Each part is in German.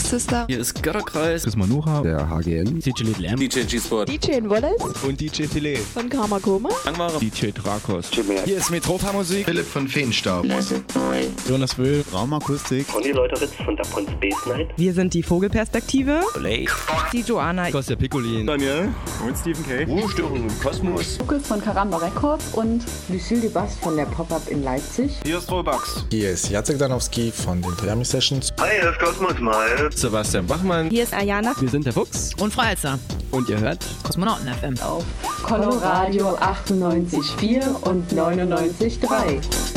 Hallo, hier ist Sister. Hier ist Götterkreis. Chris Manuha. Der HGN. DJ Little M. DJ G-Sport. DJ Wallace. Und DJ Filet. Von Karma Koma. Langware. DJ Drakos. Hier ist Metropa Musik. Philipp von Feenstaub. Jonas Will. Raumakustik. Conny Leuteritz von Dapon Space Night. Wir sind die Vogelperspektive. Olay. Die Joanna. Kostja Piccolin. Daniel. Und Stephen K. Ruhestörung im Kosmos. Lukas von Karamba Records und Lucille de Bass von der Pop-Up in Leipzig. Hier ist Robux. Hier ist Jacek Danowski von den Triami Sessions. Hi, hier ist Kosmos mal. Sebastian Bachmann. Hier ist Ayana. Wir sind der Fuchs. Und Frau Elster. Und ihr hört Kosmonauten FM. Auf Coloradio 98,4 und 99,3.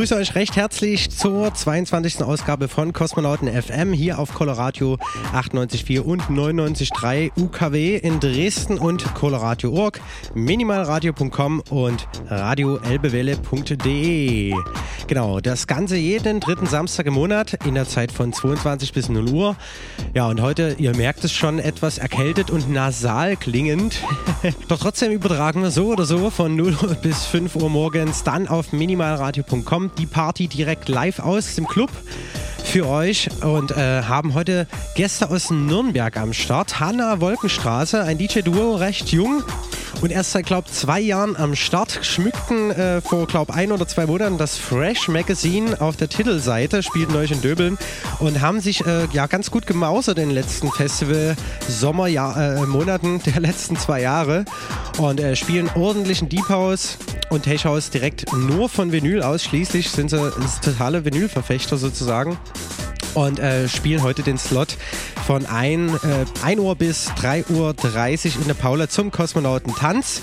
Begrüße euch recht herzlich zur 22. Ausgabe von Kosmonauten FM hier auf Coloradio 98.4 und 99.3 UKW in Dresden und Coloradio.org, minimalradio.com und radioelbewelle.de. Genau, das Ganze jeden dritten Samstag im Monat in der Zeit von 22 bis 0 Uhr. Ja, und heute, ihr merkt es schon, etwas erkältet und nasal klingend. Doch trotzdem übertragen wir so oder so von 0 bis 5 Uhr morgens dann auf minimalradio.com die Party direkt live aus dem Club für euch und äh, haben heute Gäste aus Nürnberg am Start. Hanna Wolkenstraße, ein DJ-Duo, recht jung und erst seit, glaube zwei Jahren am Start. Schmückten äh, vor, glaube ein oder zwei Monaten das Fresh Magazine auf der Titelseite, spielten euch in Döbeln und haben sich äh, ja ganz gut gemausert in den letzten Festival-Sommermonaten der letzten zwei Jahre und äh, spielen ordentlichen Deep House und Tech House direkt nur von Vinyl ausschließlich, sind sie totale Vinylverfechter sozusagen und äh, spielen heute den Slot von 1, äh, 1 Uhr bis 3.30 Uhr in der Paula zum Kosmonautentanz.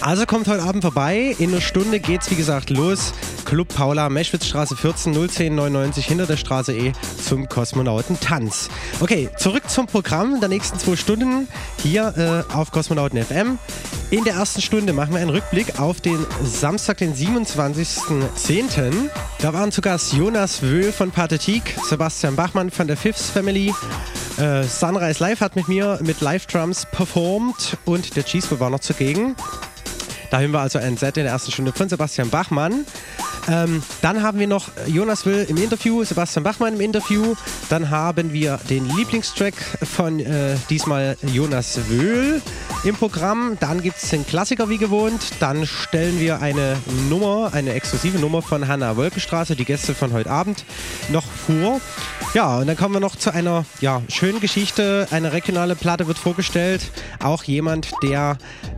Also kommt heute Abend vorbei. In einer Stunde geht's wie gesagt los. Club Paula, Meschwitzstraße 14 01099 hinter der Straße E zum Kosmonautentanz. Okay, zurück zum Programm der nächsten zwei Stunden hier äh, auf Kosmonauten FM. In der ersten Stunde machen wir einen Rückblick auf den Samstag, den 27.10. Da waren zu Gast Jonas Wöhl von Pathetik, Sebastian Bachmann von der Fifths Family, äh, Sunrise Live hat mit mir mit Live-Drums performt und der Cheese war noch zugegen. Da haben wir also ein Set in der ersten Stunde von Sebastian Bachmann. Ähm, dann haben wir noch Jonas Will im Interview, Sebastian Bachmann im Interview. Dann haben wir den Lieblingstrack von äh, diesmal Jonas Wöhl im Programm. Dann gibt es den Klassiker wie gewohnt. Dann stellen wir eine Nummer, eine exklusive Nummer von Hanna Wolkenstraße, die Gäste von heute Abend, noch vor. Ja, und dann kommen wir noch zu einer ja, schönen Geschichte. Eine regionale Platte wird vorgestellt. Auch jemand, der,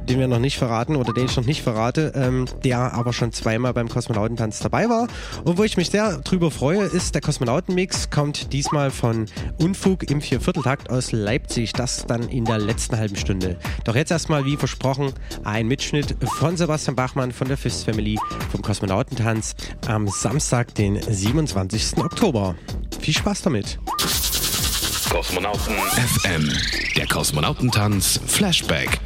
den wir noch nicht verraten oder den ich noch nicht verrate, ähm, der aber schon zweimal beim Kosmonautentanz dabei war. Und wo ich mich sehr drüber freue, ist der Kosmonautenmix, kommt diesmal von Unfug im Viervierteltakt aus Leipzig. Das dann in der letzten halben Stunde. Doch jetzt erstmal, wie versprochen, ein Mitschnitt von Sebastian Bachmann von der Fist Family vom Kosmonautentanz am Samstag, den 27. Oktober. Viel Spaß damit. Kosmonauten FM, der Kosmonautentanz Flashback.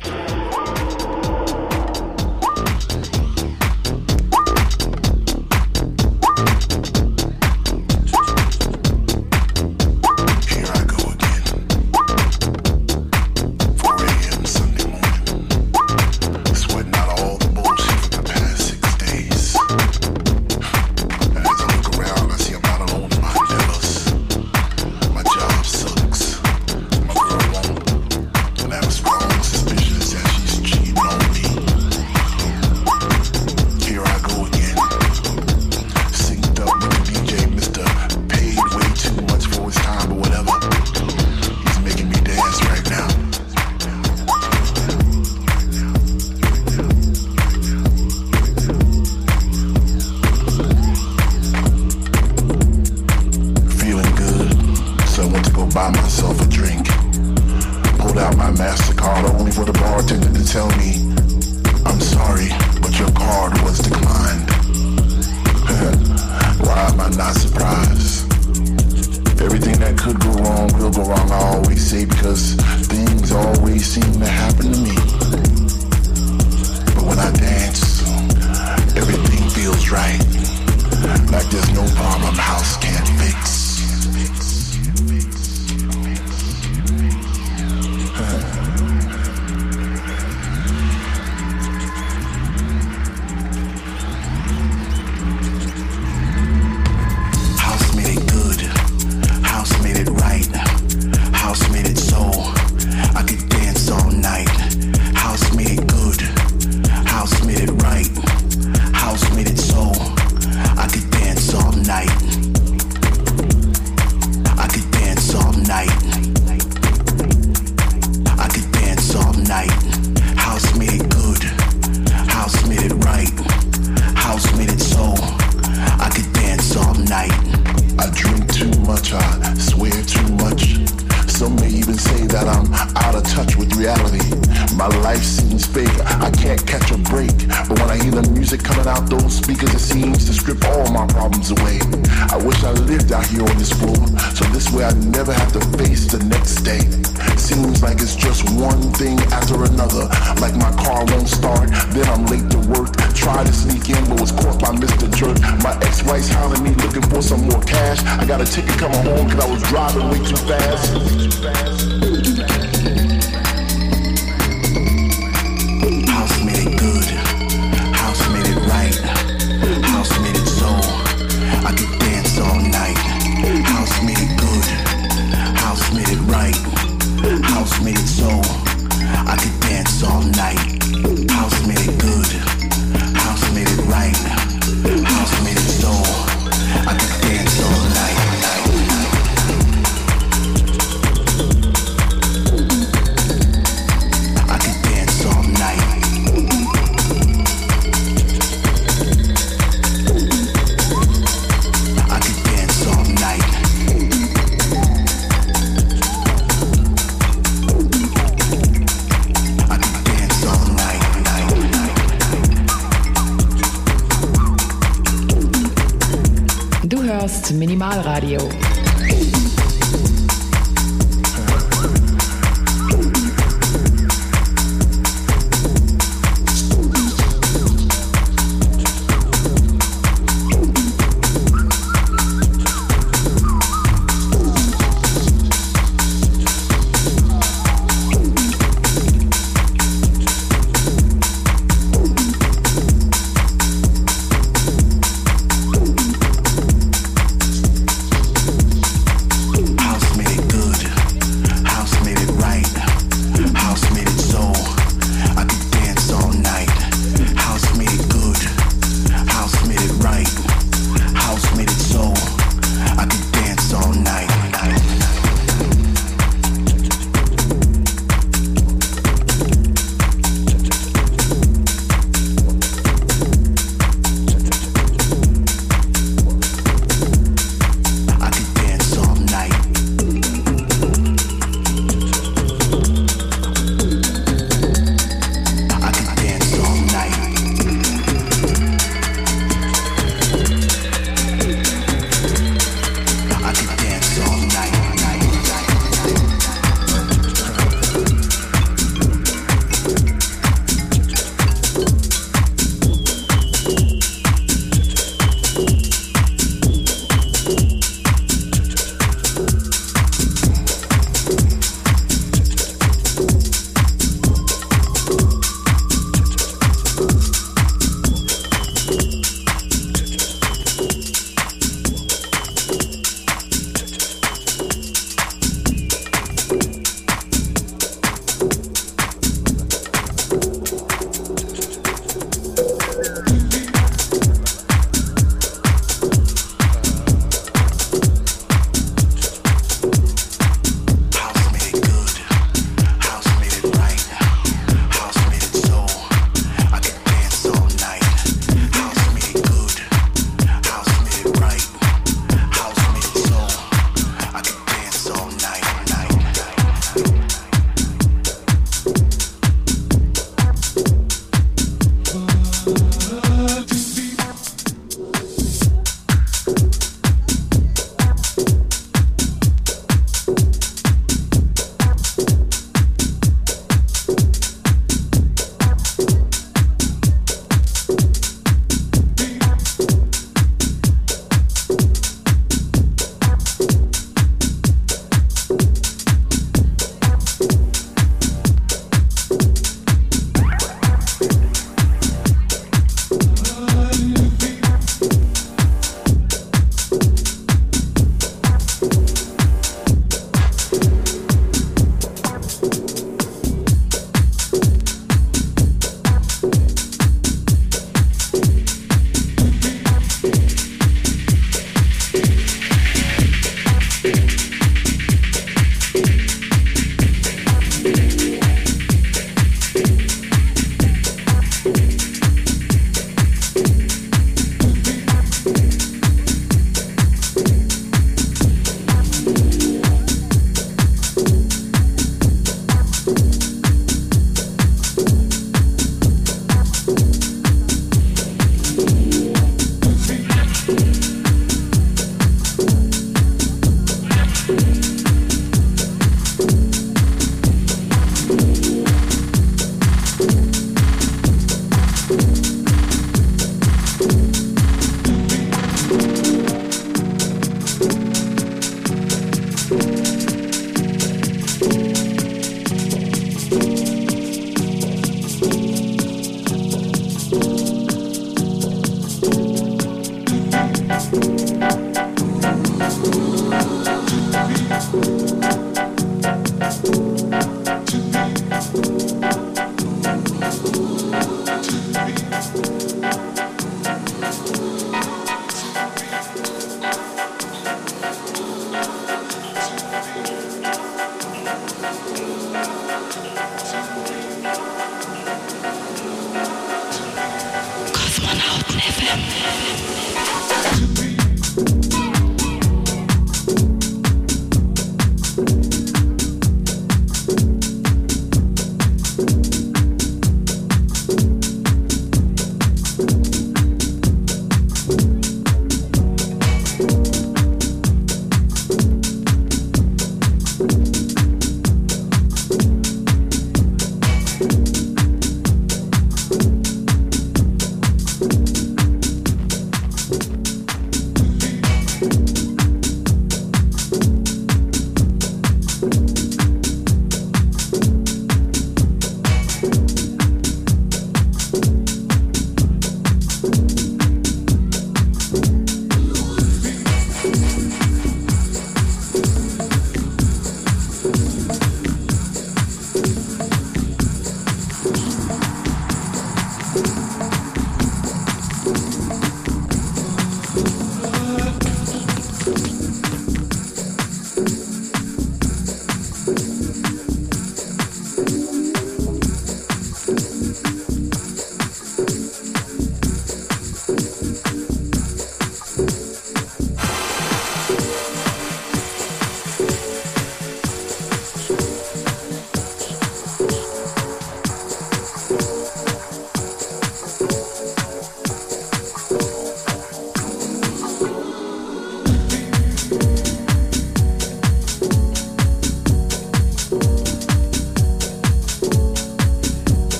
There's no bomb on the house can't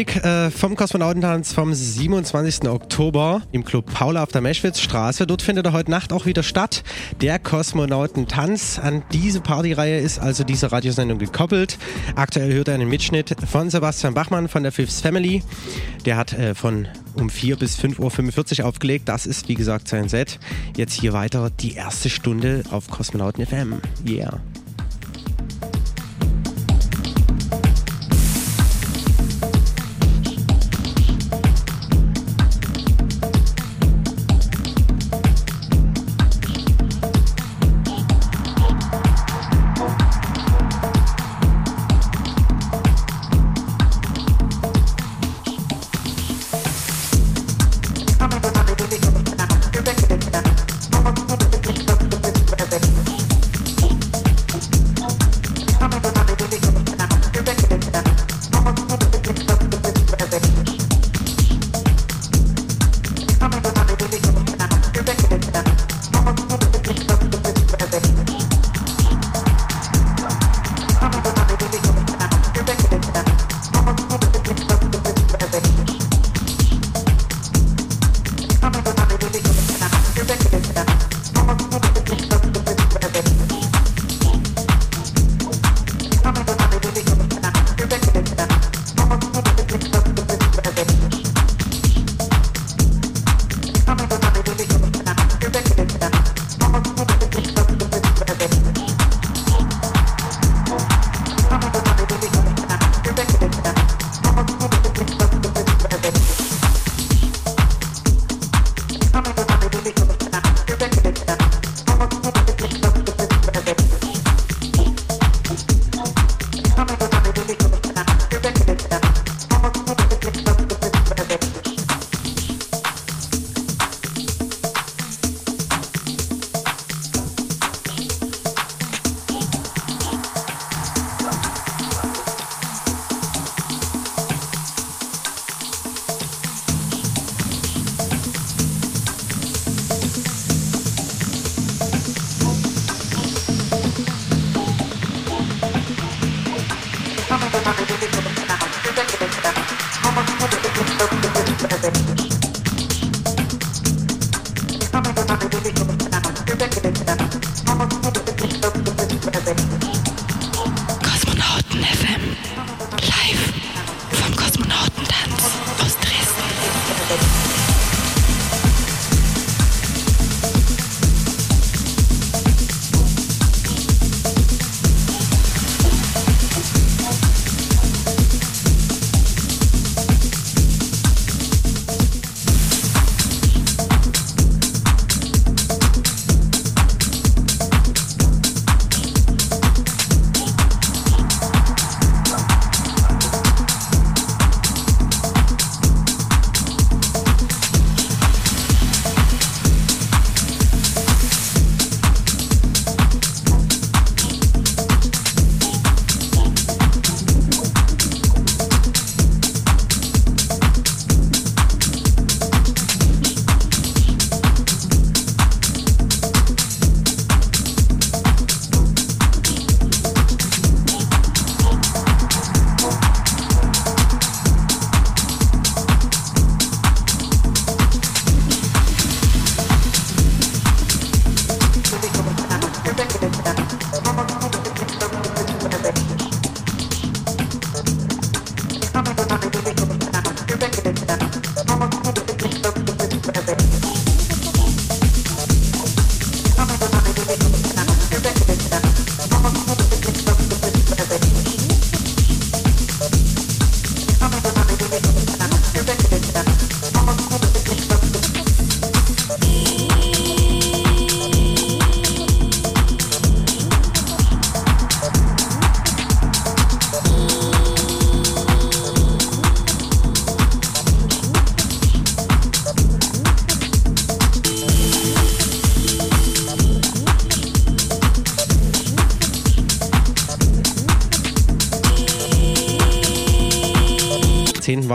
Rückblick äh, vom Kosmonautentanz vom 27. Oktober im Club Paula auf der Meschwitzstraße. Dort findet er heute Nacht auch wieder statt. Der Kosmonautentanz. An diese Partyreihe ist also diese Radiosendung gekoppelt. Aktuell hört er einen Mitschnitt von Sebastian Bachmann von der Fifth Family. Der hat äh, von um 4 bis 5.45 Uhr aufgelegt. Das ist wie gesagt sein Set. Jetzt hier weiter die erste Stunde auf Kosmonauten FM. Yeah.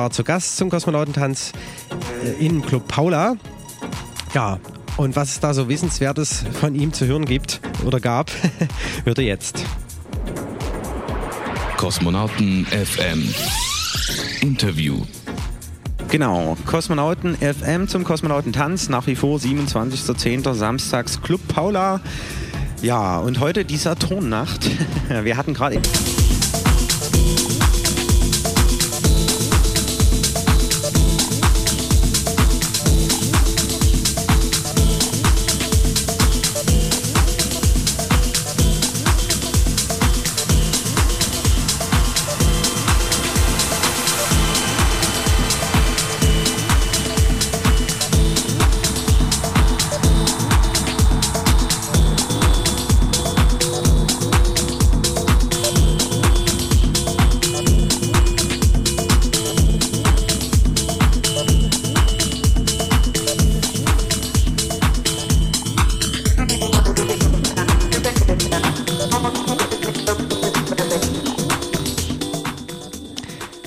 War zu Gast zum Kosmonautentanz äh, im Club Paula. Ja, und was es da so Wissenswertes von ihm zu hören gibt oder gab, hört ihr jetzt. Kosmonauten FM. Interview. Genau, Kosmonauten FM zum Kosmonautentanz, nach wie vor 27.10. samstags Club Paula. Ja, und heute die Saturnnacht. Wir hatten gerade...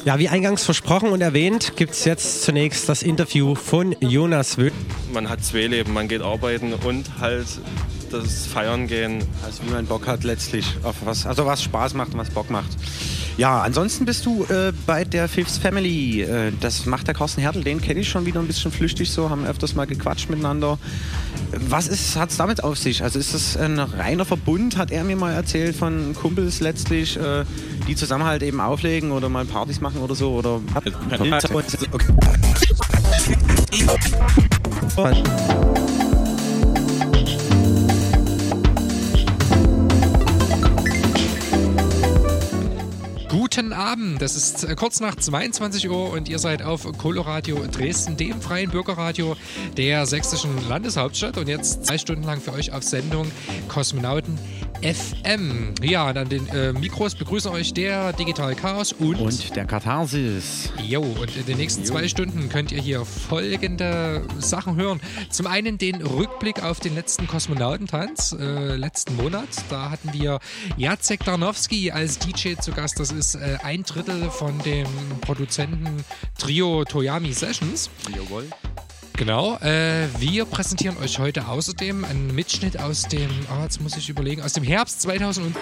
Ja, wie eingangs versprochen und erwähnt, gibt es jetzt zunächst das Interview von Jonas Wö. Man hat zwei Leben, man geht arbeiten und halt das Feiern gehen. Also wie man Bock hat letztlich, auf was, also was Spaß macht und was Bock macht. Ja, ansonsten bist du äh, bei der Fifth Family. Äh, das macht der Carsten Hertel, den kenne ich schon wieder ein bisschen flüchtig so, haben öfters mal gequatscht miteinander. Was hat es damit auf sich? Also ist das ein reiner Verbund, hat er mir mal erzählt, von Kumpels letztlich, äh, die zusammen halt eben auflegen oder mal Partys machen oder so? Oder okay. Guten Abend, das ist äh, kurz nach 22 Uhr und ihr seid auf Coloradio Dresden, dem freien Bürgerradio der sächsischen Landeshauptstadt und jetzt zwei Stunden lang für euch auf Sendung Kosmonauten FM. Ja, dann den äh, Mikros begrüßen euch der Digital Chaos und, und der Katharsis. Jo, und in den nächsten jo. zwei Stunden könnt ihr hier folgende Sachen hören. Zum einen den Rückblick auf den letzten Kosmonautentanz äh, letzten Monat. Da hatten wir Jacek Darnowski als DJ zu Gast. Das ist äh, ein Drittel von dem Produzenten Trio Toyami Sessions. Jawohl. Genau. Äh, wir präsentieren euch heute außerdem einen Mitschnitt aus dem, ah, jetzt muss ich überlegen, aus dem Herbst 2000.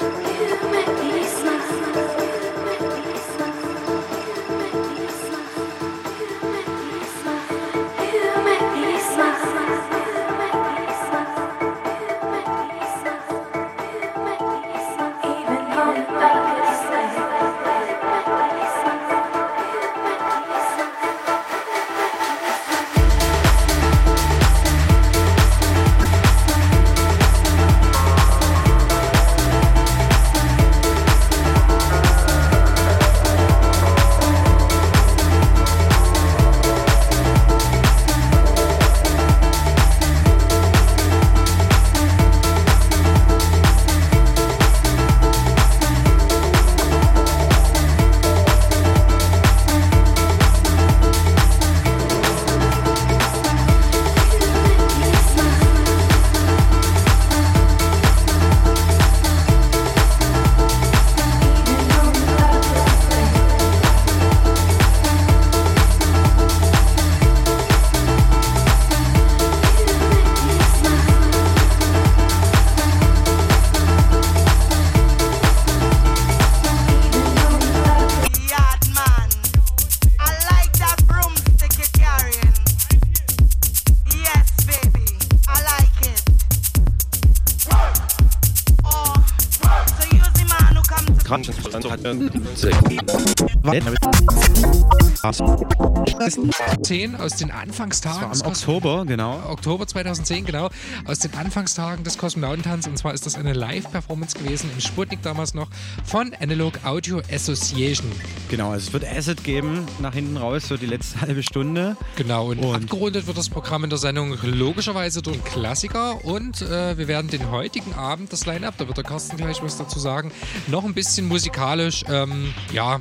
aus den Anfangstagen. Das war im Oktober, genau. Oktober 2010, genau. Aus den Anfangstagen des Kosmonautentanz. Und zwar ist das eine Live-Performance gewesen im Sputnik damals noch von Analog Audio Association. Genau, also es wird Asset geben, nach hinten raus, so die letzte halbe Stunde. Genau, und, und abgerundet wird das Programm in der Sendung logischerweise durch einen Klassiker. Und äh, wir werden den heutigen Abend, das Line-Up, da wird der Carsten gleich was dazu sagen, noch ein bisschen musikalisch, ähm, ja,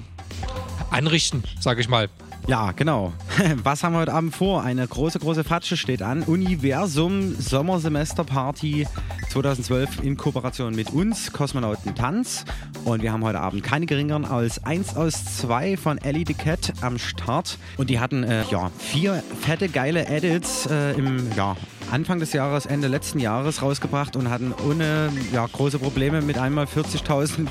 anrichten, sage ich mal. Ja, genau. Was haben wir heute Abend vor? Eine große, große Fatsche steht an. Universum Sommersemesterparty 2012 in Kooperation mit uns, Kosmonauten Tanz. Und wir haben heute Abend keine geringeren als 1 aus 2 von Ellie the Cat am Start. Und die hatten äh, ja, vier fette, geile Edits äh, im ja, Anfang des Jahres, Ende letzten Jahres rausgebracht und hatten ohne ja, große Probleme mit einmal 40.000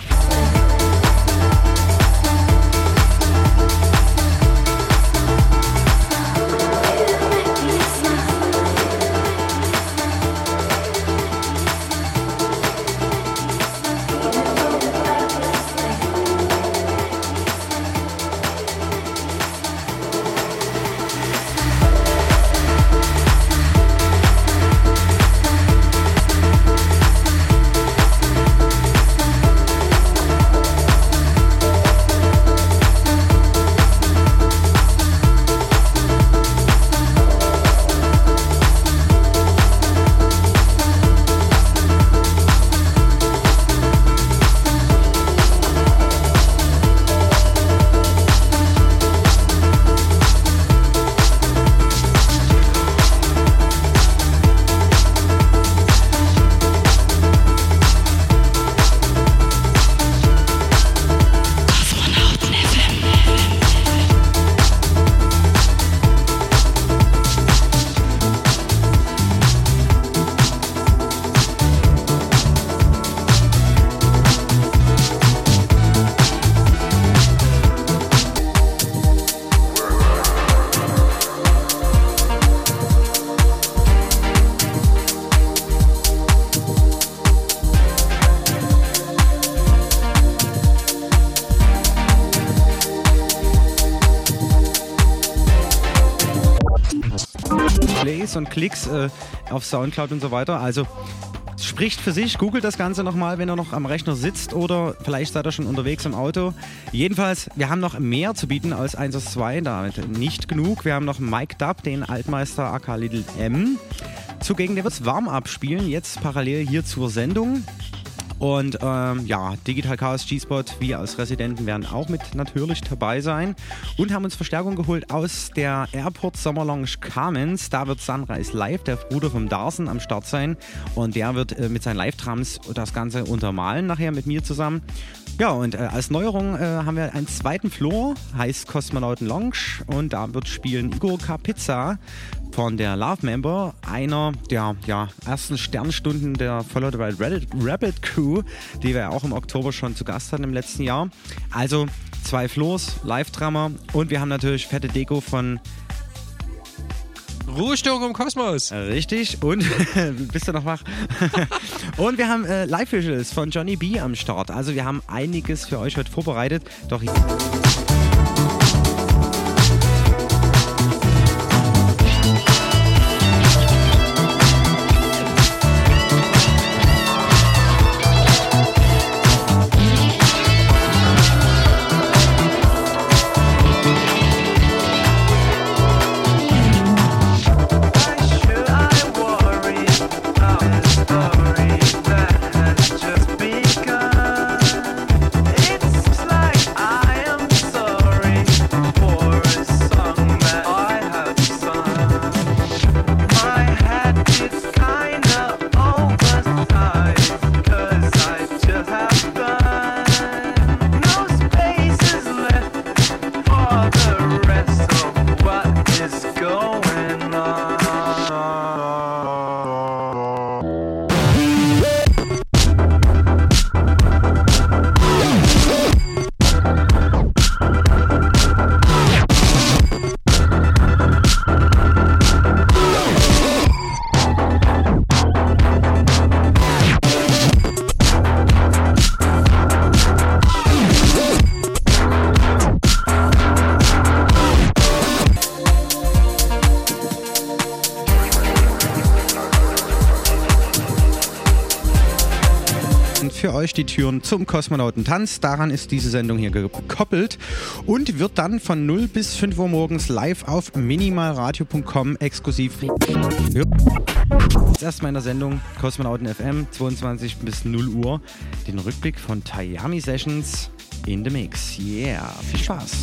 Klicks äh, auf Soundcloud und so weiter. Also spricht für sich. Googelt das Ganze nochmal, wenn ihr noch am Rechner sitzt oder vielleicht seid ihr schon unterwegs im Auto. Jedenfalls, wir haben noch mehr zu bieten als 1 aus 2, damit nicht genug. Wir haben noch Mike Dub, den Altmeister AK Little M. Zugegen, der wird warm abspielen, jetzt parallel hier zur Sendung. Und ähm, ja, Digital Chaos G-Spot, wir als Residenten werden auch mit natürlich dabei sein und haben uns Verstärkung geholt aus der Airport Summer Lounge Carmens. Da wird Sunrise Live, der Bruder vom Darsen, am Start sein und der wird äh, mit seinen Live-Trams das Ganze untermalen nachher mit mir zusammen. Ja, und äh, als Neuerung äh, haben wir einen zweiten Floor, heißt Kosmonauten Lounge und da wird spielen Igor Kapizza von der Love Member, einer der ja, ersten Sternstunden der Follow the Wild Rabbit, Rabbit Crew, die wir auch im Oktober schon zu Gast hatten im letzten Jahr. Also zwei Floors, Live-Drama und wir haben natürlich fette Deko von Ruhestörung im Kosmos. Richtig. Und bist du noch wach? und wir haben äh, Live-Visuals von Johnny B am Start. Also wir haben einiges für euch heute vorbereitet. Doch 나. Die Türen zum Kosmonautentanz. Daran ist diese Sendung hier gekoppelt und wird dann von 0 bis 5 Uhr morgens live auf minimalradio.com exklusiv. Jetzt erstmal in der Sendung Kosmonauten FM 22 bis 0 Uhr den Rückblick von Tayami Sessions in the Mix. Yeah, viel Spaß.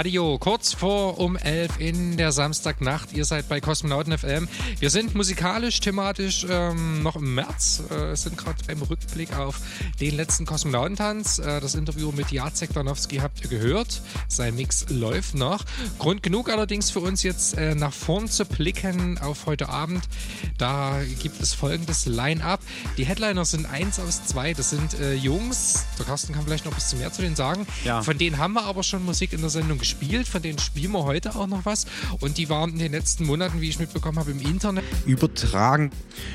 Radio, kurz vor um 11 in der Samstagnacht. Ihr seid bei Kosmonauten FM. Wir sind musikalisch, thematisch ähm, noch im März, äh, sind gerade beim Rückblick auf den letzten Kosmonautentanz. Äh, das Interview mit Jacek Danowski habt ihr gehört. Sein Mix läuft noch. Grund genug allerdings für uns jetzt äh, nach vorn zu blicken auf heute Abend. Da gibt es folgendes Line-Up. Die Headliner sind eins aus zwei. Das sind äh, Jungs. Der Carsten kann vielleicht noch ein bisschen mehr zu denen sagen. Ja. Von denen haben wir aber schon Musik in der Sendung gespielt von denen spielen wir heute auch noch was. Und die waren in den letzten Monaten, wie ich mitbekommen habe, im Internet. Übertragen.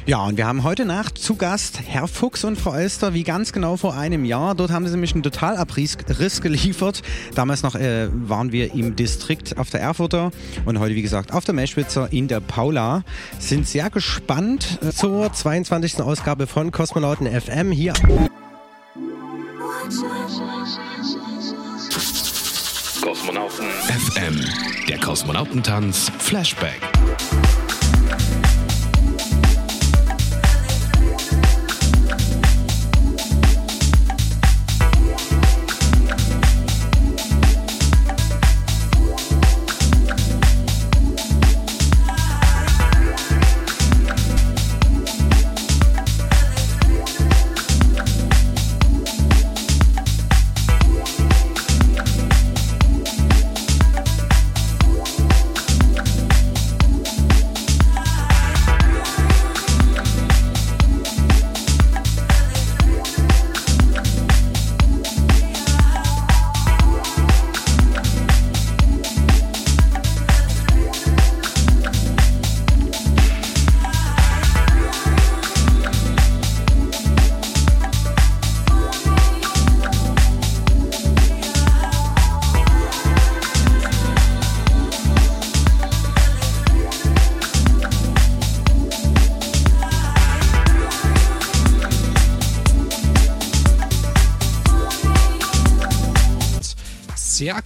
Ja, und wir haben heute Nacht zu Gast Herr Fuchs und Frau Elster, wie ganz genau vor einem Jahr. Dort haben sie nämlich einen Totalabriss Riss geliefert. Damals noch äh, waren wir im Distrikt auf der Erfurter und heute, wie gesagt, auf der Meschwitzer in der Paula. Sind sehr gespannt äh, zur 22. Ausgabe von Kosmonauten FM hier. Kosmonauten FM, der Kosmonautentanz Flashback.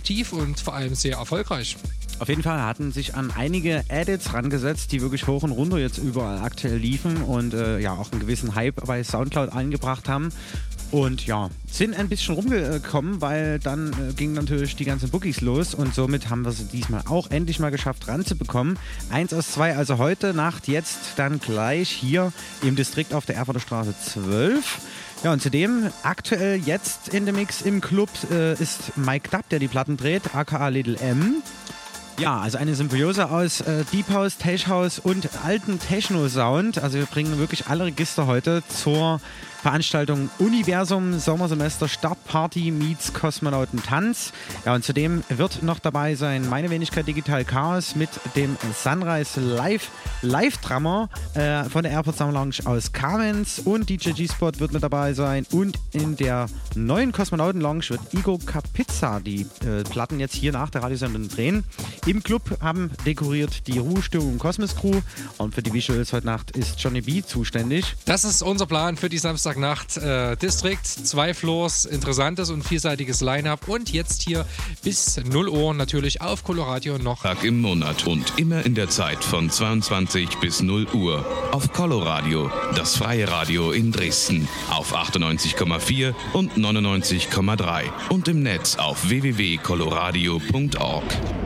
Aktiv und vor allem sehr erfolgreich. Auf jeden Fall hatten sich an einige Edits rangesetzt, die wirklich hoch und runter jetzt überall aktuell liefen und äh, ja auch einen gewissen Hype bei Soundcloud eingebracht haben. Und ja, sind ein bisschen rumgekommen, weil dann äh, gingen natürlich die ganzen Bookies los und somit haben wir sie diesmal auch endlich mal geschafft ranzubekommen. Eins aus zwei, also heute Nacht, jetzt dann gleich hier im Distrikt auf der Erfurter Straße 12. Ja, und zudem aktuell jetzt in dem Mix im Club äh, ist Mike Dubb, der die Platten dreht, aka Little M. Ja, also eine Symbiose aus äh, Deep House, Tech House und alten Techno-Sound. Also wir bringen wirklich alle Register heute zur Veranstaltung Universum Sommersemester Startparty meets Kosmonautentanz. Ja, und zudem wird noch dabei sein meine Wenigkeit Digital Chaos mit dem Sunrise Live Live-Drummer äh, von der Airport Summer Lounge aus Kamenz und DJ G-Spot wird mit dabei sein und in der neuen Kosmonauten Lounge wird Igor Kapizza die äh, Platten jetzt hier nach der Radiosendung drehen. Im Club haben dekoriert die Ruhestörung Kosmos Crew und für die Visuals heute Nacht ist Johnny B zuständig. Das ist unser Plan für die Samstagnacht äh, District. Zwei Floors, interessantes und vielseitiges Line-Up und jetzt hier bis 0 Uhr natürlich auf Coloradio noch. Tag im Monat und immer in der Zeit von 22 bis 0 Uhr auf Coloradio, das freie Radio in Dresden auf 98,4 und 99,3 und im Netz auf www.coloradio.org.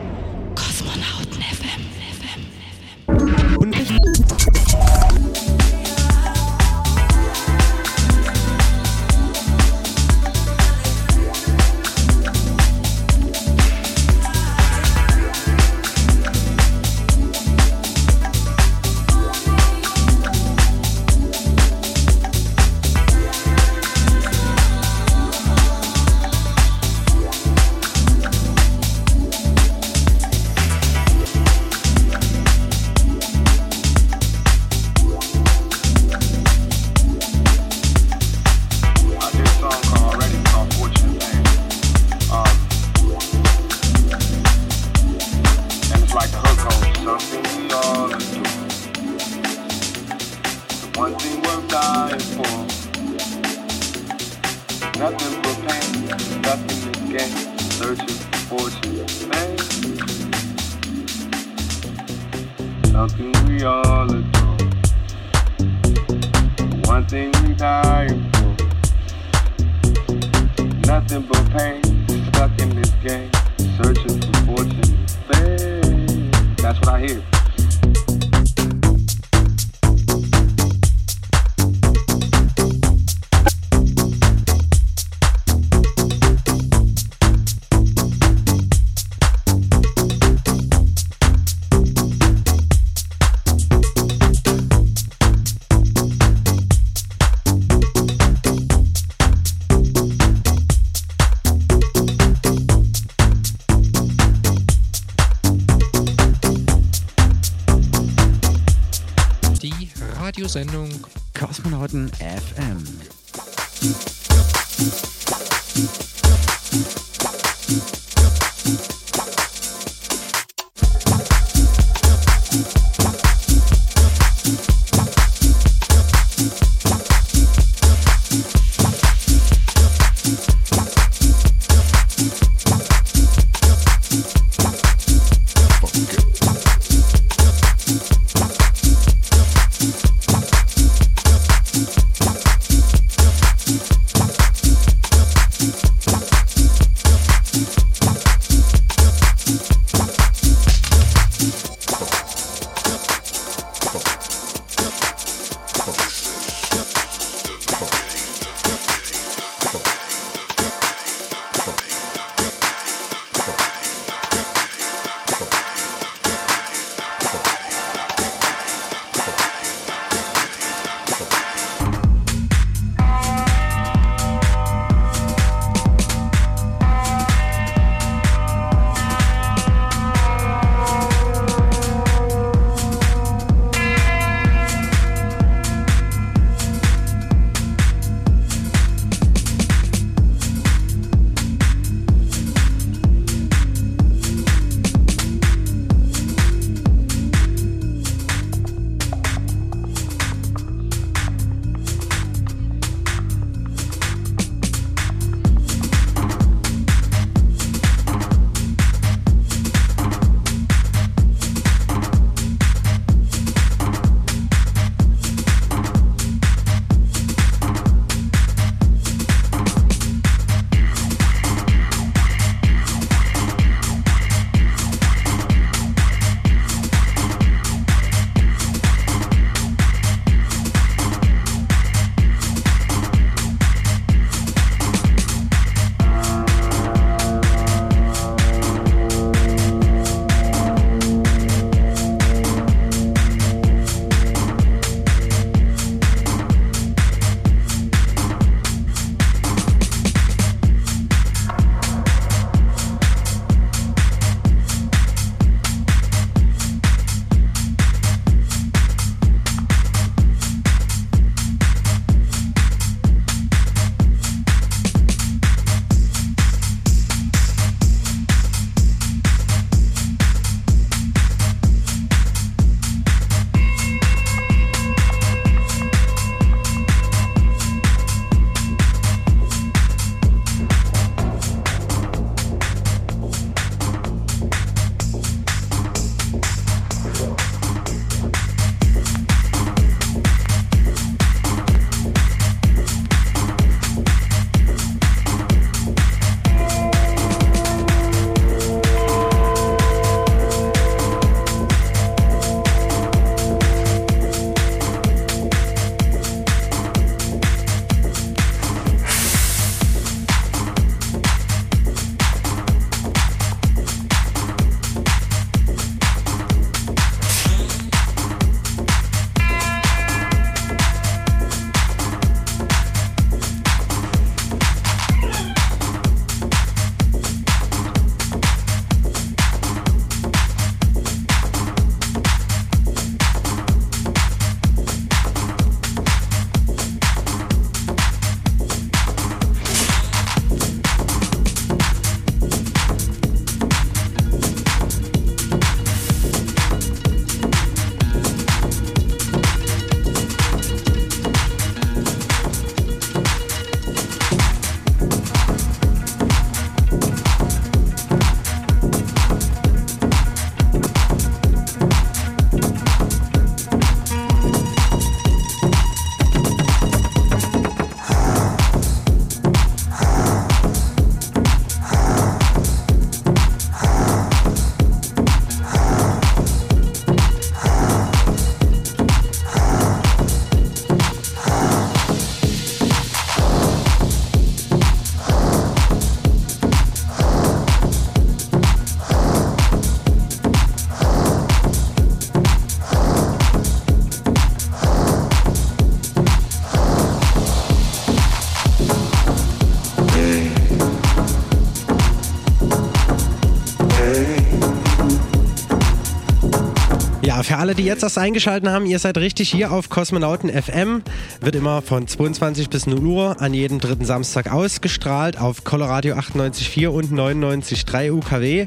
alle, die jetzt erst eingeschaltet haben, ihr seid richtig hier auf Kosmonauten FM. Wird immer von 22 bis 0 Uhr an jedem dritten Samstag ausgestrahlt auf Coloradio 98.4 und 99.3 UKW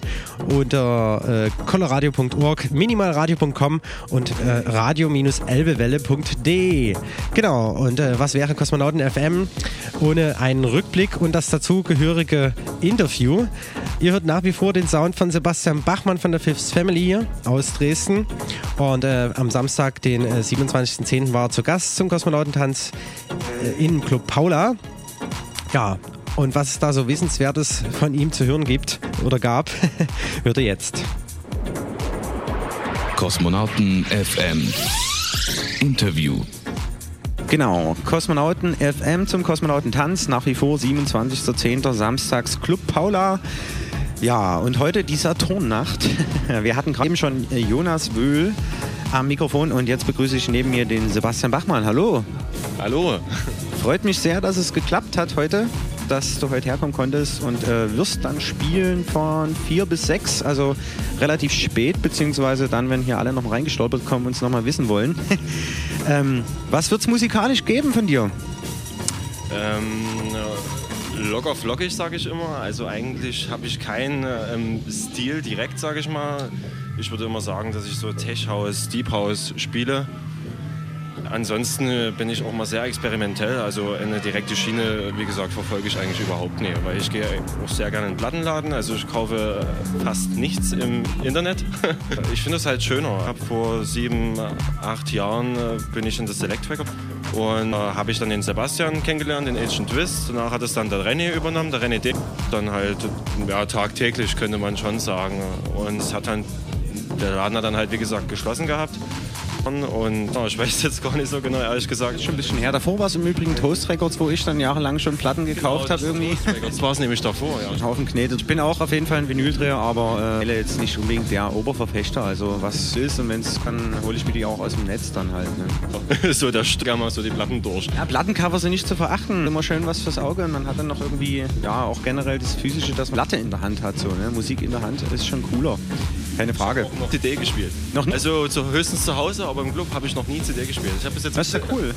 unter äh, coloradio.org, minimalradio.com und äh, radio-elbewelle.de. Genau, und äh, was wäre Kosmonauten FM ohne einen Rückblick und das dazugehörige Interview? Ihr hört nach wie vor den Sound von Sebastian Bachmann von der Fifth Family hier aus Dresden. Und äh, am Samstag, den äh, 27.10. war er zu Gast zum Kosmonautentanz äh, im Club Paula. Ja, und was es da so Wissenswertes von ihm zu hören gibt oder gab, hört ihr jetzt. Kosmonauten FM Interview. Genau, Kosmonauten FM zum Kosmonautentanz, nach wie vor 27.10. Samstags Club Paula. Ja, und heute die Saturnnacht. Wir hatten gerade eben schon Jonas Wöhl am Mikrofon und jetzt begrüße ich neben mir den Sebastian Bachmann. Hallo. Hallo. Freut mich sehr, dass es geklappt hat heute, dass du heute herkommen konntest und äh, wirst dann spielen von vier bis sechs, also relativ spät, beziehungsweise dann, wenn hier alle noch reingestolpert kommen und es nochmal wissen wollen. ähm, was wird es musikalisch geben von dir? Ähm, locker flockig, sage ich immer. Also eigentlich habe ich keinen ähm, Stil direkt, sage ich mal. Ich würde immer sagen, dass ich so Tech House, Deep House spiele. Ansonsten äh, bin ich auch mal sehr experimentell. Also eine direkte Schiene, wie gesagt, verfolge ich eigentlich überhaupt nicht. Weil ich gehe auch sehr gerne in den Plattenladen. Also ich kaufe fast nichts im Internet. ich finde es halt schöner. Vor sieben, acht Jahren äh, bin ich in das Select Record und äh, habe ich dann den Sebastian kennengelernt, den Agent Twist. Danach hat es dann der René übernommen, der René D. Dann halt ja, tagtäglich könnte man schon sagen. Und es hat dann, der Laden hat dann halt wie gesagt geschlossen gehabt. Und oh, ich weiß jetzt gar nicht so genau, ehrlich gesagt. Schon ein bisschen her. Davor war es im Übrigen Toast Records, wo ich dann jahrelang schon Platten gekauft genau, habe irgendwie. Das war es nämlich davor, ja. Ein Haufen Knete. Ich bin auch auf jeden Fall ein Vinyldreher, aber äh, jetzt nicht unbedingt der Oberverfechter. Also was ist und wenn es kann, hole ich mir die auch aus dem Netz dann halt. Ne? so, da stürmen mal so die Platten durch. Ja, Plattencover sind nicht zu verachten. Immer schön was fürs Auge. Und man hat dann noch irgendwie, ja, auch generell das Physische, dass man Platte in der Hand hat. So, ne? Musik in der Hand ist schon cooler. Keine Frage. Ich habe noch CD gespielt. Noch nicht? Also zu, höchstens zu Hause, aber im Club habe ich noch nie CD gespielt. Ich bis jetzt das ist ja cool.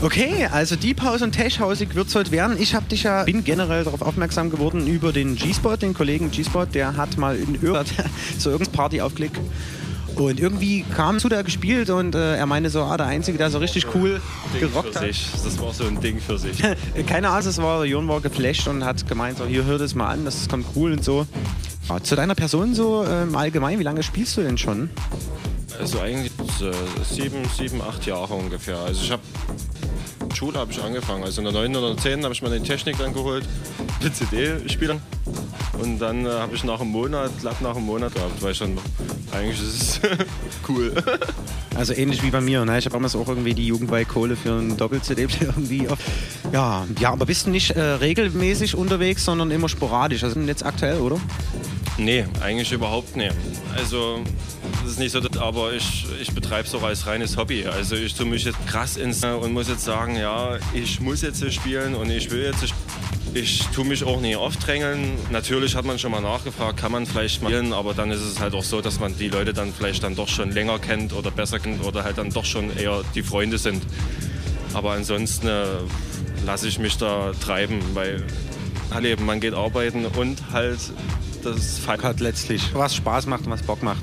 Okay, also Deep House und Tech Housig wird es heute werden. Ich habe dich ja, bin generell darauf aufmerksam geworden über den G-Spot, den Kollegen G-Spot, der hat mal in so irgendeine Party aufgelegt. Und irgendwie kam zu der gespielt und äh, er meinte so, ah, der Einzige, der so richtig cool Ding gerockt für hat. Sich. Das war so ein Ding für sich. Keine Ahnung, es war, Jon war geflasht und hat gemeint, so, hier hör das mal an, das kommt cool und so. Ja, zu deiner Person so ähm, allgemein, wie lange spielst du denn schon? Also eigentlich äh, sieben, sieben, acht Jahre ungefähr. Also ich habe Schule habe ich angefangen. Also in der 9 oder 10 habe ich mir die Technik dann geholt, die CD-Spieler. Und dann äh, habe ich nach einem Monat, glatt nach einem Monat gehabt, weil ich dann eigentlich ist es cool. Also ähnlich wie bei mir. Ne? Ich habe damals auch irgendwie die Jugendweihkohle für einen Doppel-CD irgendwie. Auf. Ja, ja, aber bist du nicht äh, regelmäßig unterwegs, sondern immer sporadisch? Also jetzt aktuell, oder? Nee, eigentlich überhaupt nicht. Also das ist nicht so, aber ich, ich betreibe es auch als reines Hobby. Also ich tue mich jetzt krass ins und muss jetzt sagen, ja, ich muss jetzt spielen und ich will jetzt. Ich tue mich auch nie aufdrängeln. Natürlich hat man schon mal nachgefragt, kann man vielleicht mal spielen, aber dann ist es halt auch so, dass man die Leute dann vielleicht dann doch schon länger kennt oder besser kennt oder halt dann doch schon eher die Freunde sind. Aber ansonsten äh, lasse ich mich da treiben, weil halt eben, man geht arbeiten und halt das hat letztlich was Spaß macht und was Bock macht.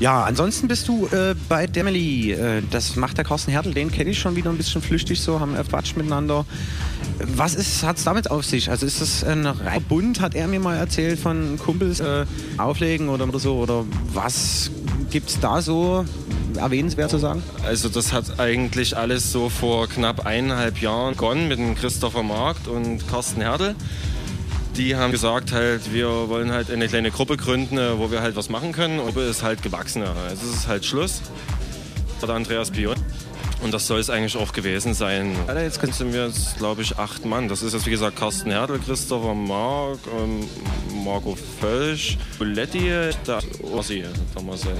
Ja, ansonsten bist du äh, bei Demely. Äh, das macht der Carsten Hertel, den kenne ich schon wieder ein bisschen flüchtig so, haben Quatsch miteinander. Was hat es damit auf sich? Also ist das ein Bund, hat er mir mal erzählt, von Kumpels äh, auflegen oder, oder so? Oder was gibt es da so erwähnenswert zu sagen? Also das hat eigentlich alles so vor knapp eineinhalb Jahren begonnen mit dem Christopher Markt und Carsten Hertel die haben gesagt halt, wir wollen halt eine kleine Gruppe gründen, wo wir halt was machen können. Und ist halt gewachsen. Also es ist halt Schluss. Der Andreas Pion. Und das soll es eigentlich auch gewesen sein. Alter, jetzt sind wir jetzt, glaube ich, acht Mann. Das ist jetzt, wie gesagt, Carsten Hertel, Christopher Mark, ähm, Marco Völsch, Buletti, der Ossi, der Marcel.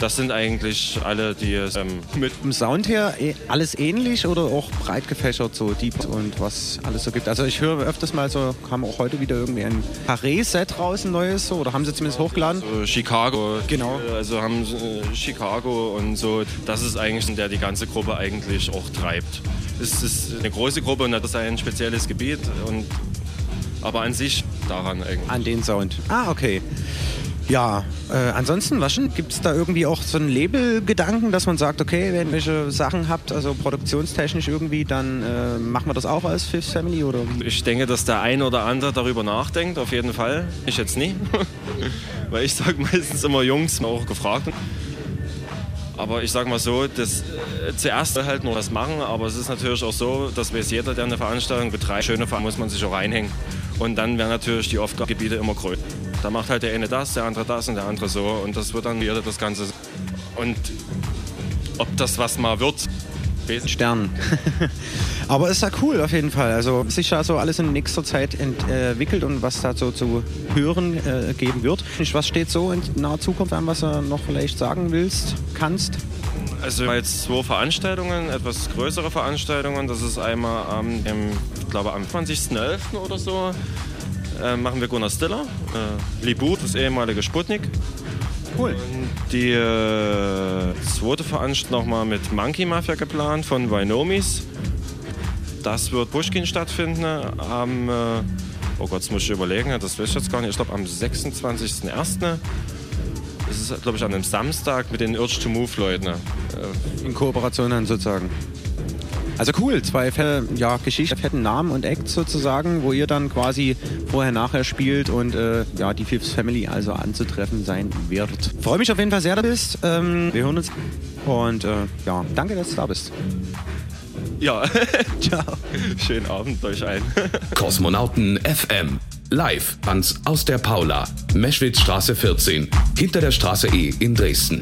Das sind eigentlich alle, die es ähm, mit dem Sound her eh alles ähnlich oder auch breit gefächert, so Deep und was alles so gibt. Also ich höre öfters mal so, kam auch heute wieder irgendwie ein Paré-Set raus, ein neues, so, oder haben sie zumindest hochgeladen? So Chicago. Genau. Also haben äh, Chicago und so. Das ist eigentlich, der die ganze Gruppe eigentlich auch treibt. Es ist eine große Gruppe und das ist ein spezielles Gebiet. Und, aber an sich daran eigentlich. An den Sound. Ah, okay. Ja, äh, ansonsten, Waschen, gibt es da irgendwie auch so einen Labelgedanken, dass man sagt, okay, wenn ihr welche Sachen habt, also produktionstechnisch irgendwie, dann äh, machen wir das auch als Fifth Family oder? Ich denke, dass der ein oder andere darüber nachdenkt, auf jeden Fall. Ich jetzt nie, weil ich sage meistens immer Jungs, auch gefragt. Aber ich sage mal so, das, äh, zuerst halt nur was machen, aber es ist natürlich auch so, dass weiß jeder, der eine Veranstaltung betreibt, schöne Veranstaltung muss man sich auch reinhängen. Und dann werden natürlich die Aufgabengebiete immer größer. Da macht halt der eine das, der andere das und der andere so. Und das wird dann wieder das Ganze. Und ob das was mal wird, Stern. Aber ist ja cool auf jeden Fall. Also sicher so alles in nächster Zeit entwickelt und was da so zu hören äh, geben wird. Was steht so in naher Zukunft an, was du noch vielleicht sagen willst, kannst? Also jetzt zwei Veranstaltungen, etwas größere Veranstaltungen. Das ist einmal am, im, ich glaube, am 20.11. oder so äh, machen wir Gunnar Stiller, äh, Libut, das ehemalige Sputnik. Cool. Und die äh, zweite Veranstaltung nochmal mit Monkey Mafia geplant von Wynomis. Das wird Pushkin stattfinden am, äh, oh Gott, das muss ich überlegen, das weiß ich jetzt gar nicht, ich glaube am 26.01. Das ist, glaube ich, an einem Samstag mit den Urge to Move Leuten. Äh, In Kooperation dann sozusagen. Also cool, zwei ja, Geschichten, fetten Namen und Acts sozusagen, wo ihr dann quasi vorher, nachher spielt und äh, ja, die Fifth Family also anzutreffen sein wird. Freue mich auf jeden Fall sehr, dass du bist. Ähm, wir hören uns und äh, ja, danke, dass du da bist. Ja, ciao. Schönen Abend euch allen. Kosmonauten FM. Live ans aus der Paula, Meschwitzstraße 14, hinter der Straße E in Dresden.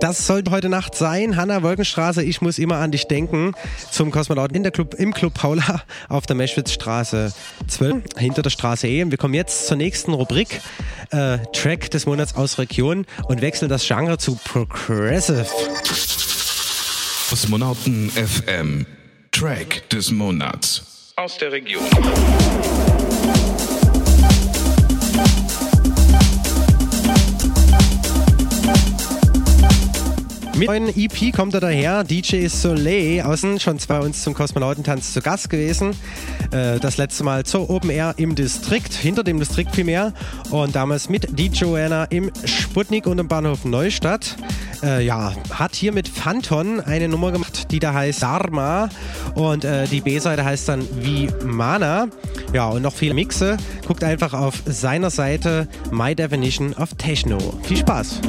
Das sollte heute Nacht sein. Hanna Wolkenstraße, ich muss immer an dich denken. Zum Kosmonauten in der Club, im Club Paula auf der Meschwitzstraße 12, hinter der Straße E. Wir kommen jetzt zur nächsten Rubrik, äh, Track des Monats aus Region und wechseln das Genre zu Progressive. Kosmonauten FM, Track des Monats aus der Region. Mit neuen EP kommt er daher, DJ Soleil, außen schon bei uns zum Kosmonautentanz zu Gast gewesen. Äh, das letzte Mal zur Open Air im Distrikt, hinter dem Distrikt vielmehr. Und damals mit die Joanna im Sputnik und im Bahnhof Neustadt. Äh, ja, hat hier mit Phanton eine Nummer gemacht, die da heißt Dharma. Und äh, die B-Seite heißt dann wie Mana. Ja, und noch viele Mixe. Guckt einfach auf seiner Seite My Definition of Techno. Viel Spaß!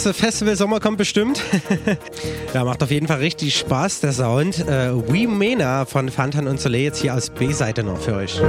Nächste Festival-Sommer kommt bestimmt. ja, macht auf jeden Fall richtig Spaß, der Sound. Äh, We Mena von Fantan und Soleil jetzt hier als B-Seite noch für euch.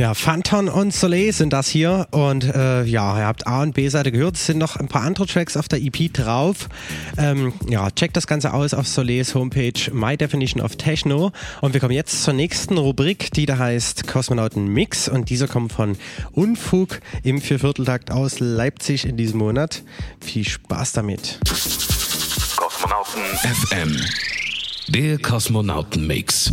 Ja, Phantom und Soleil sind das hier. Und äh, ja, ihr habt A und B-Seite gehört. Es sind noch ein paar andere Tracks auf der EP drauf. Ähm, ja, checkt das Ganze aus auf Soleils Homepage My Definition of Techno. Und wir kommen jetzt zur nächsten Rubrik, die da heißt Kosmonauten Mix. Und dieser kommt von Unfug im Viervierteltakt aus Leipzig in diesem Monat. Viel Spaß damit. Kosmonauten FM. Der Kosmonauten Mix.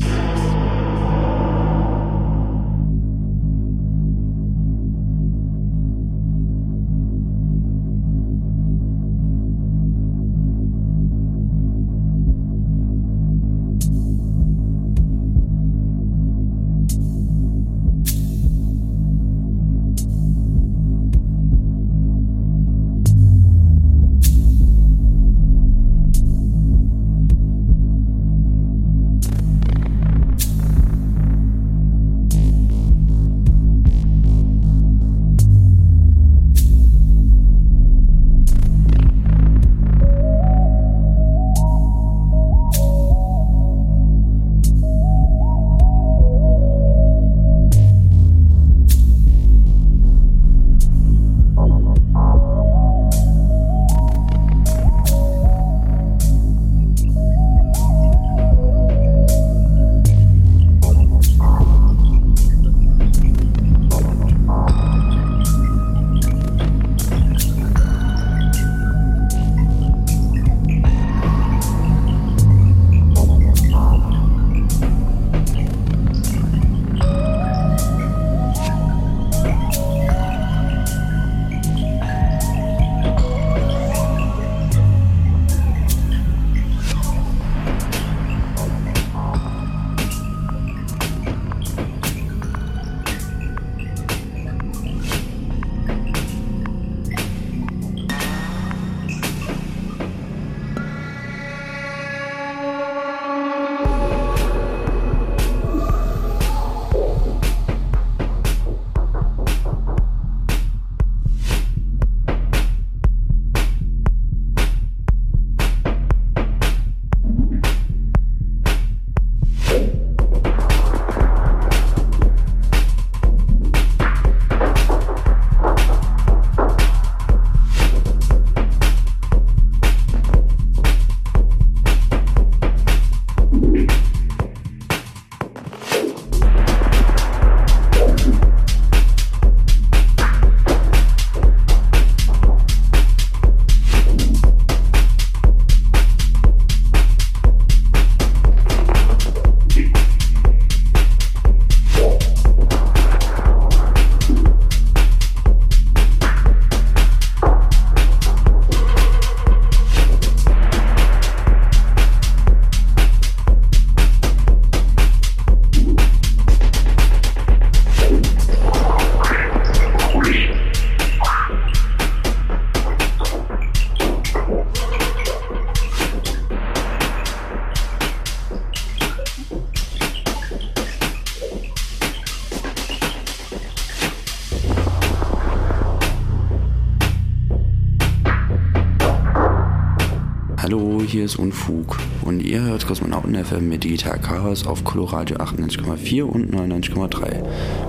Hier ist Unfug und ihr hört Kosmonauten FM mit Digital Chaos auf Coloradio 98,4 und 99,3.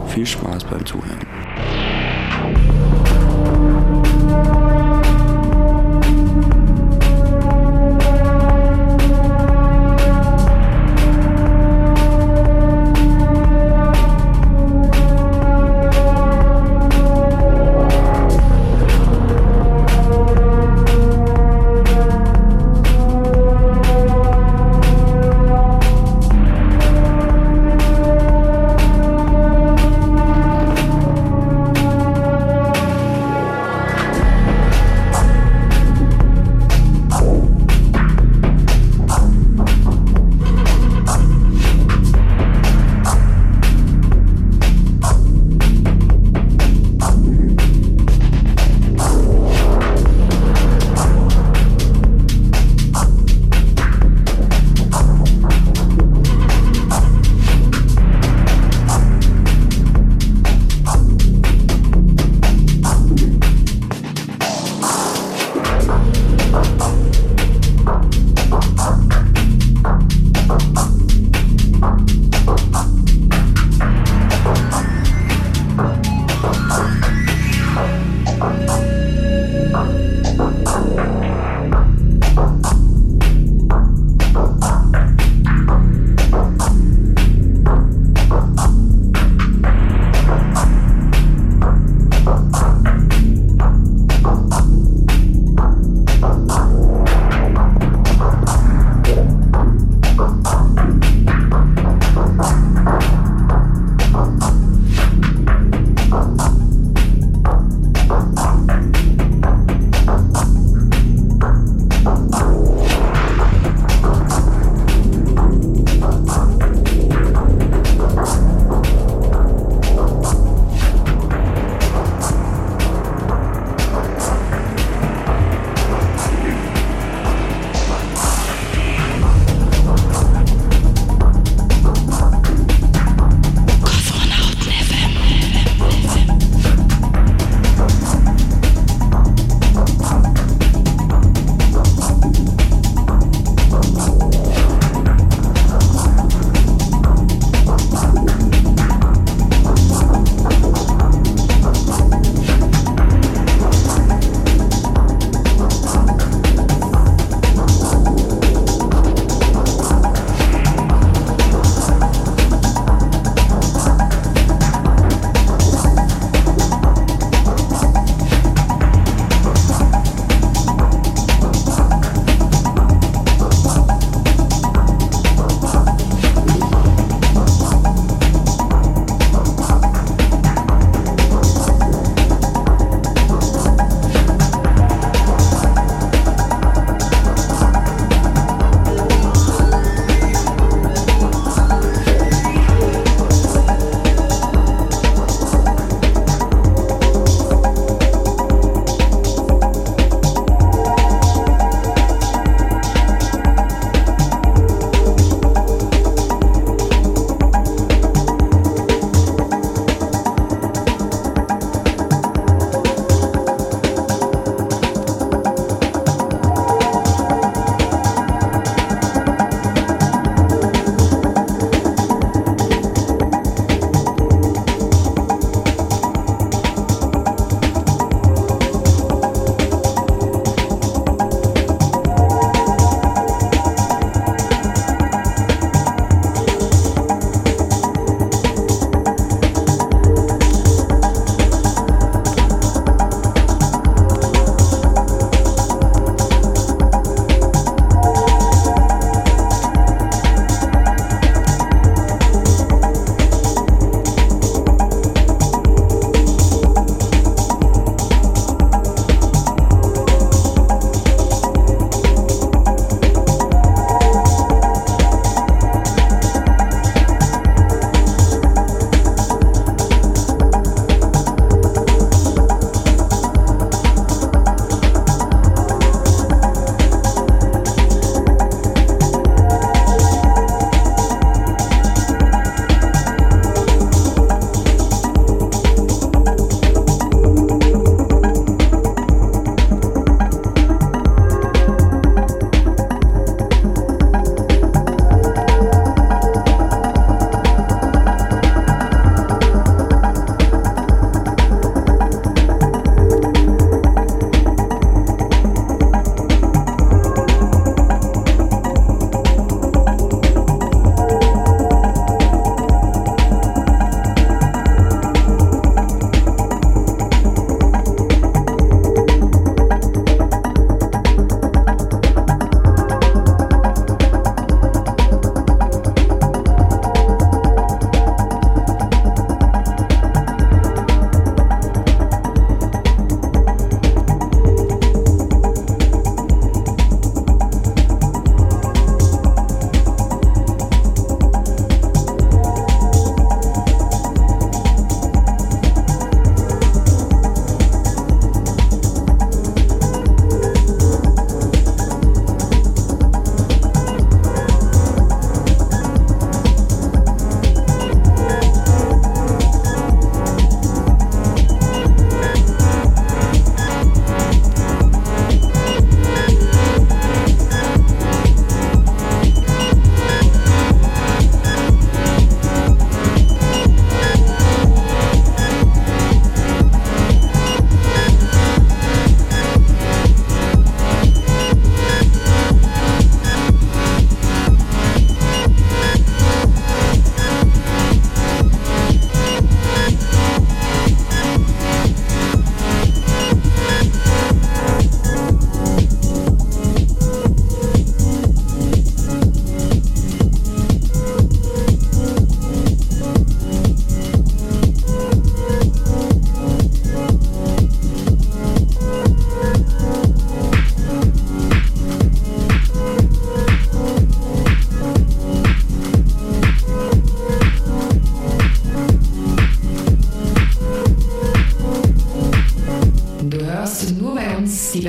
Viel Spaß beim Zuhören.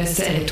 Südwestselectric.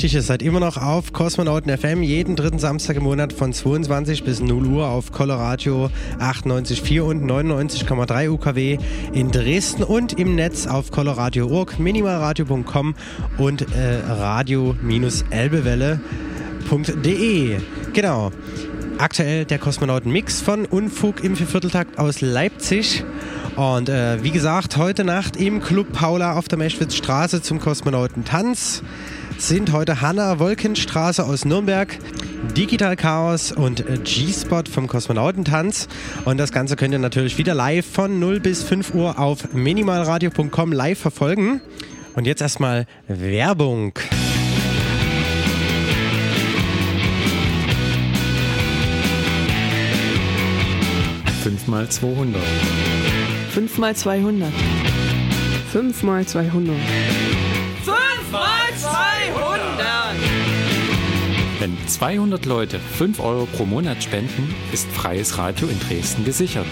Richtig, ihr seid immer noch auf Kosmonauten FM, jeden dritten Samstag im Monat von 22 bis 0 Uhr auf Coloradio 98,4 und 99,3 UKW in Dresden und im Netz auf coloradio.org, minimalradio.com und äh, radio-elbewelle.de. Genau. Aktuell der Kosmonauten-Mix von Unfug im Viervierteltakt aus Leipzig. Und äh, wie gesagt, heute Nacht im Club Paula auf der Meschwitzstraße zum Kosmonautentanz sind heute Hanna Wolkenstraße aus Nürnberg, Digital Chaos und G-Spot vom Kosmonautentanz. Und das Ganze könnt ihr natürlich wieder live von 0 bis 5 Uhr auf minimalradio.com live verfolgen. Und jetzt erstmal Werbung. Fünfmal 200. 5 mal 200. 5 mal 200. Wenn 200 Leute 5 Euro pro Monat spenden, ist freies Radio in Dresden gesichert.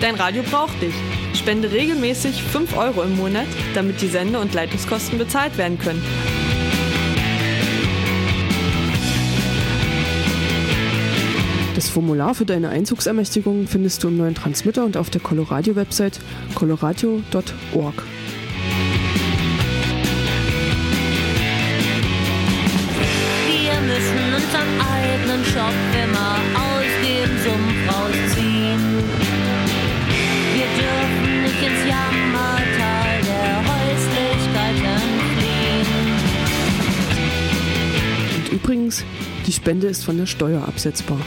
Dein Radio braucht dich. Spende regelmäßig 5 Euro im Monat, damit die Sende- und Leitungskosten bezahlt werden können. Das Formular für deine Einzugsermächtigung findest du im neuen Transmitter und auf der Coloradio-Website coloradio.org. unseren eigenen Schopf immer aus dem Sumpf rausziehen. Wir dürfen nicht ins Jammertal der Häuslichkeiten fliehen. Und übrigens, die Spende ist von der Steuer absetzbar.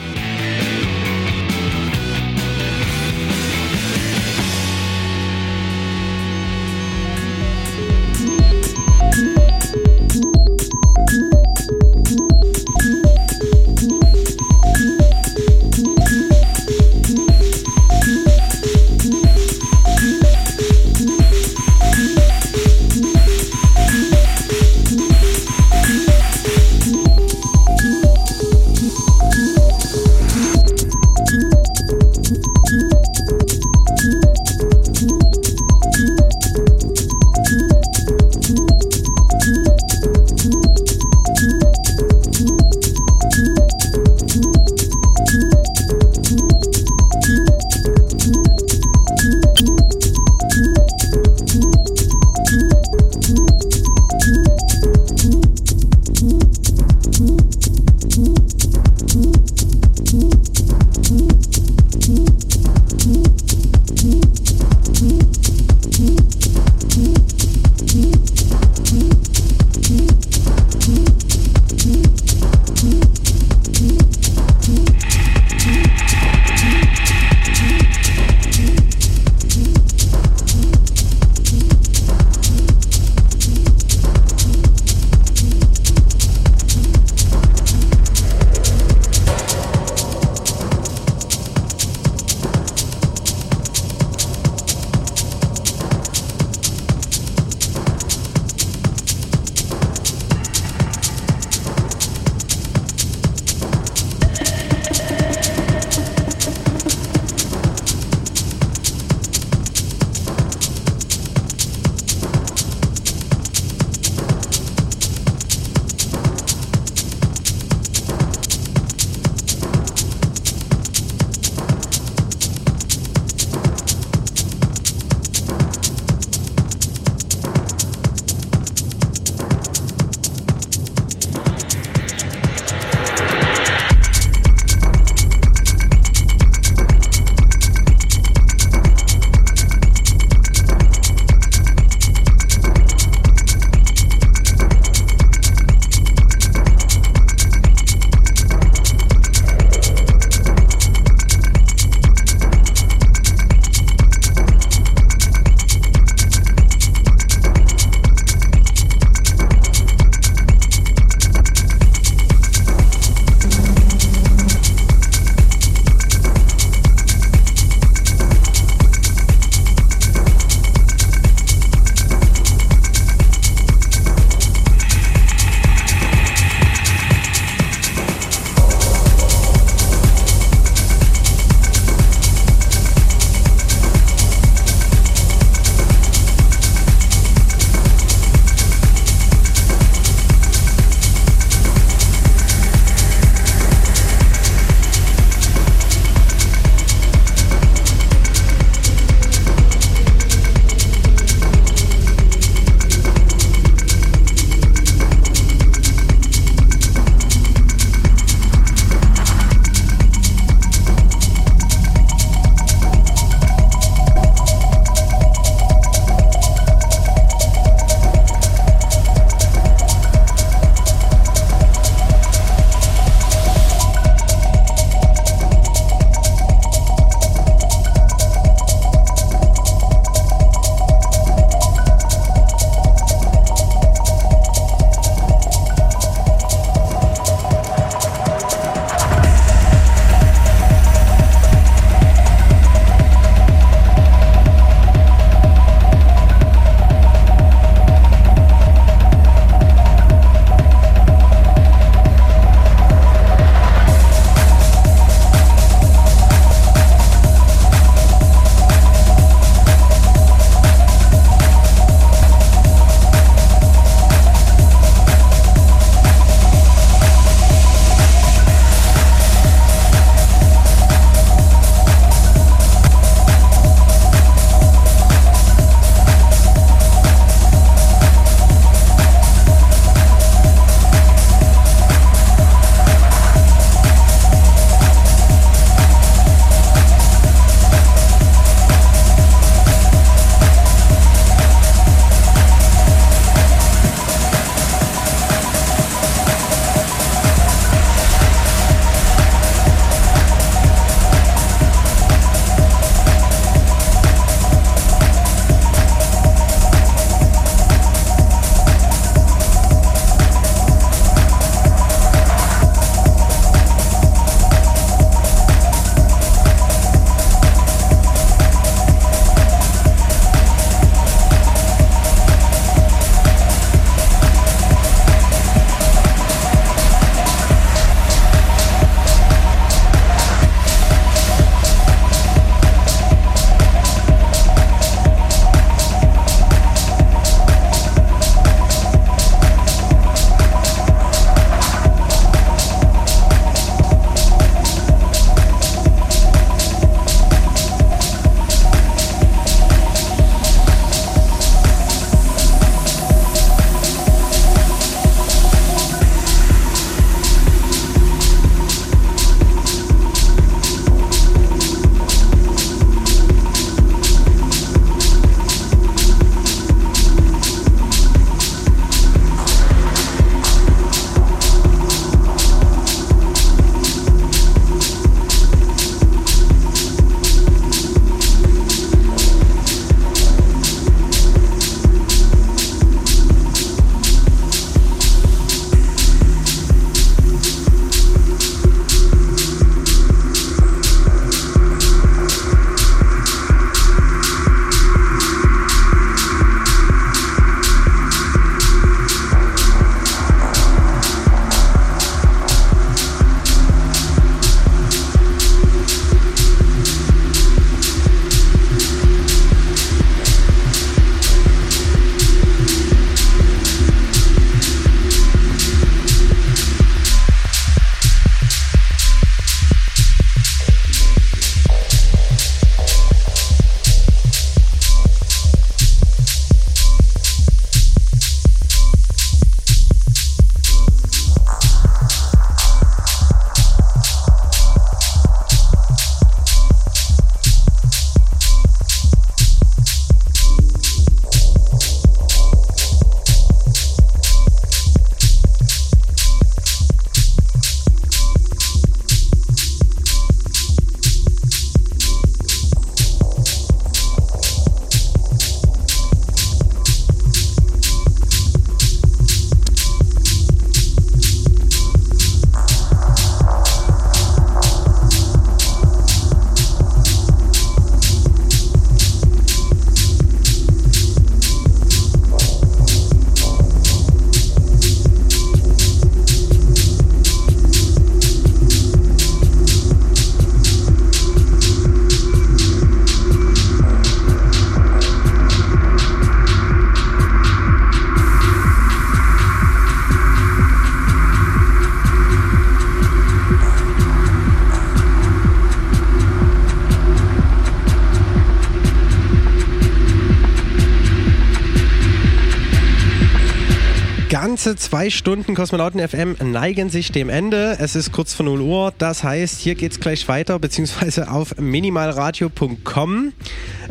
Ganze zwei Stunden Kosmonauten FM neigen sich dem Ende. Es ist kurz vor 0 Uhr. Das heißt, hier geht es gleich weiter, beziehungsweise auf minimalradio.com.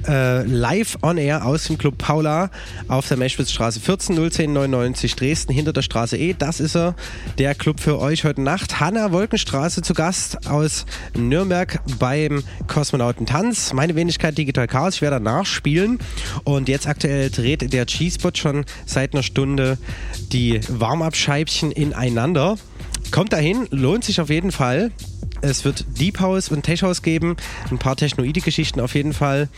Äh, live on air aus dem Club Paula auf der Meschwitzstraße 14 01099 Dresden hinter der Straße E. Das ist er, der Club für euch heute Nacht. Hanna Wolkenstraße zu Gast aus Nürnberg beim Kosmonautentanz. Meine Wenigkeit Digital Chaos. Ich werde danach spielen. Und jetzt aktuell dreht der G-Spot schon seit einer Stunde die Warm-Up-Scheibchen ineinander. Kommt dahin, lohnt sich auf jeden Fall. Es wird Deep House und Tech House geben, ein paar Technoide-Geschichten auf jeden Fall.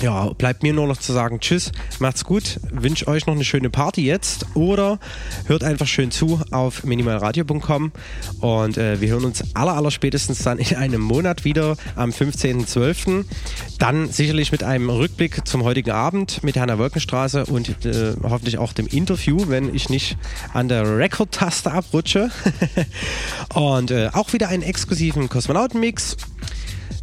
Ja, bleibt mir nur noch zu sagen, tschüss, macht's gut, wünsche euch noch eine schöne Party jetzt oder hört einfach schön zu auf minimalradio.com und äh, wir hören uns aller, aller spätestens dann in einem Monat wieder am 15.12. Dann sicherlich mit einem Rückblick zum heutigen Abend mit Hanna Wolkenstraße und äh, hoffentlich auch dem Interview, wenn ich nicht an der Rekordtaste abrutsche. und äh, auch wieder einen exklusiven Kosmonautenmix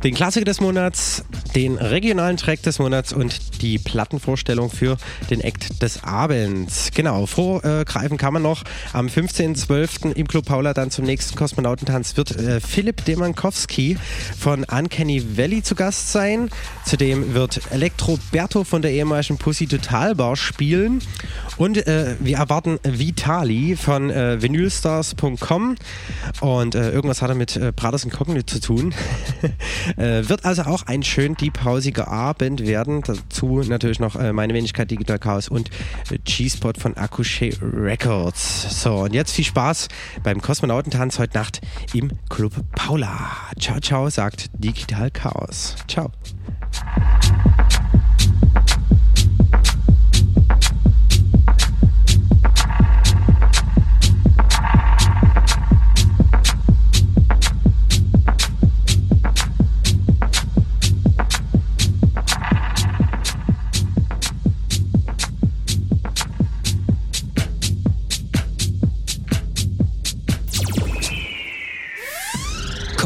den Klassiker des Monats, den regionalen Track des Monats und die Plattenvorstellung für den Act des Abends. Genau, vorgreifen kann man noch. Am 15.12. im Club Paula dann zum nächsten Kosmonautentanz wird äh, Philipp Demankowski von Uncanny Valley zu Gast sein. Zudem wird Elektro Berto von der ehemaligen Pussy Total Bar spielen. Und äh, wir erwarten Vitali von äh, vinylstars.com und äh, irgendwas hat er mit äh, Brothers Incognito zu tun. Äh, wird also auch ein schön deephausiger Abend werden. Dazu natürlich noch äh, meine Wenigkeit Digital Chaos und äh, G-Spot von Akushe Records. So, und jetzt viel Spaß beim Kosmonautentanz heute Nacht im Club Paula. Ciao, ciao, sagt Digital Chaos. Ciao.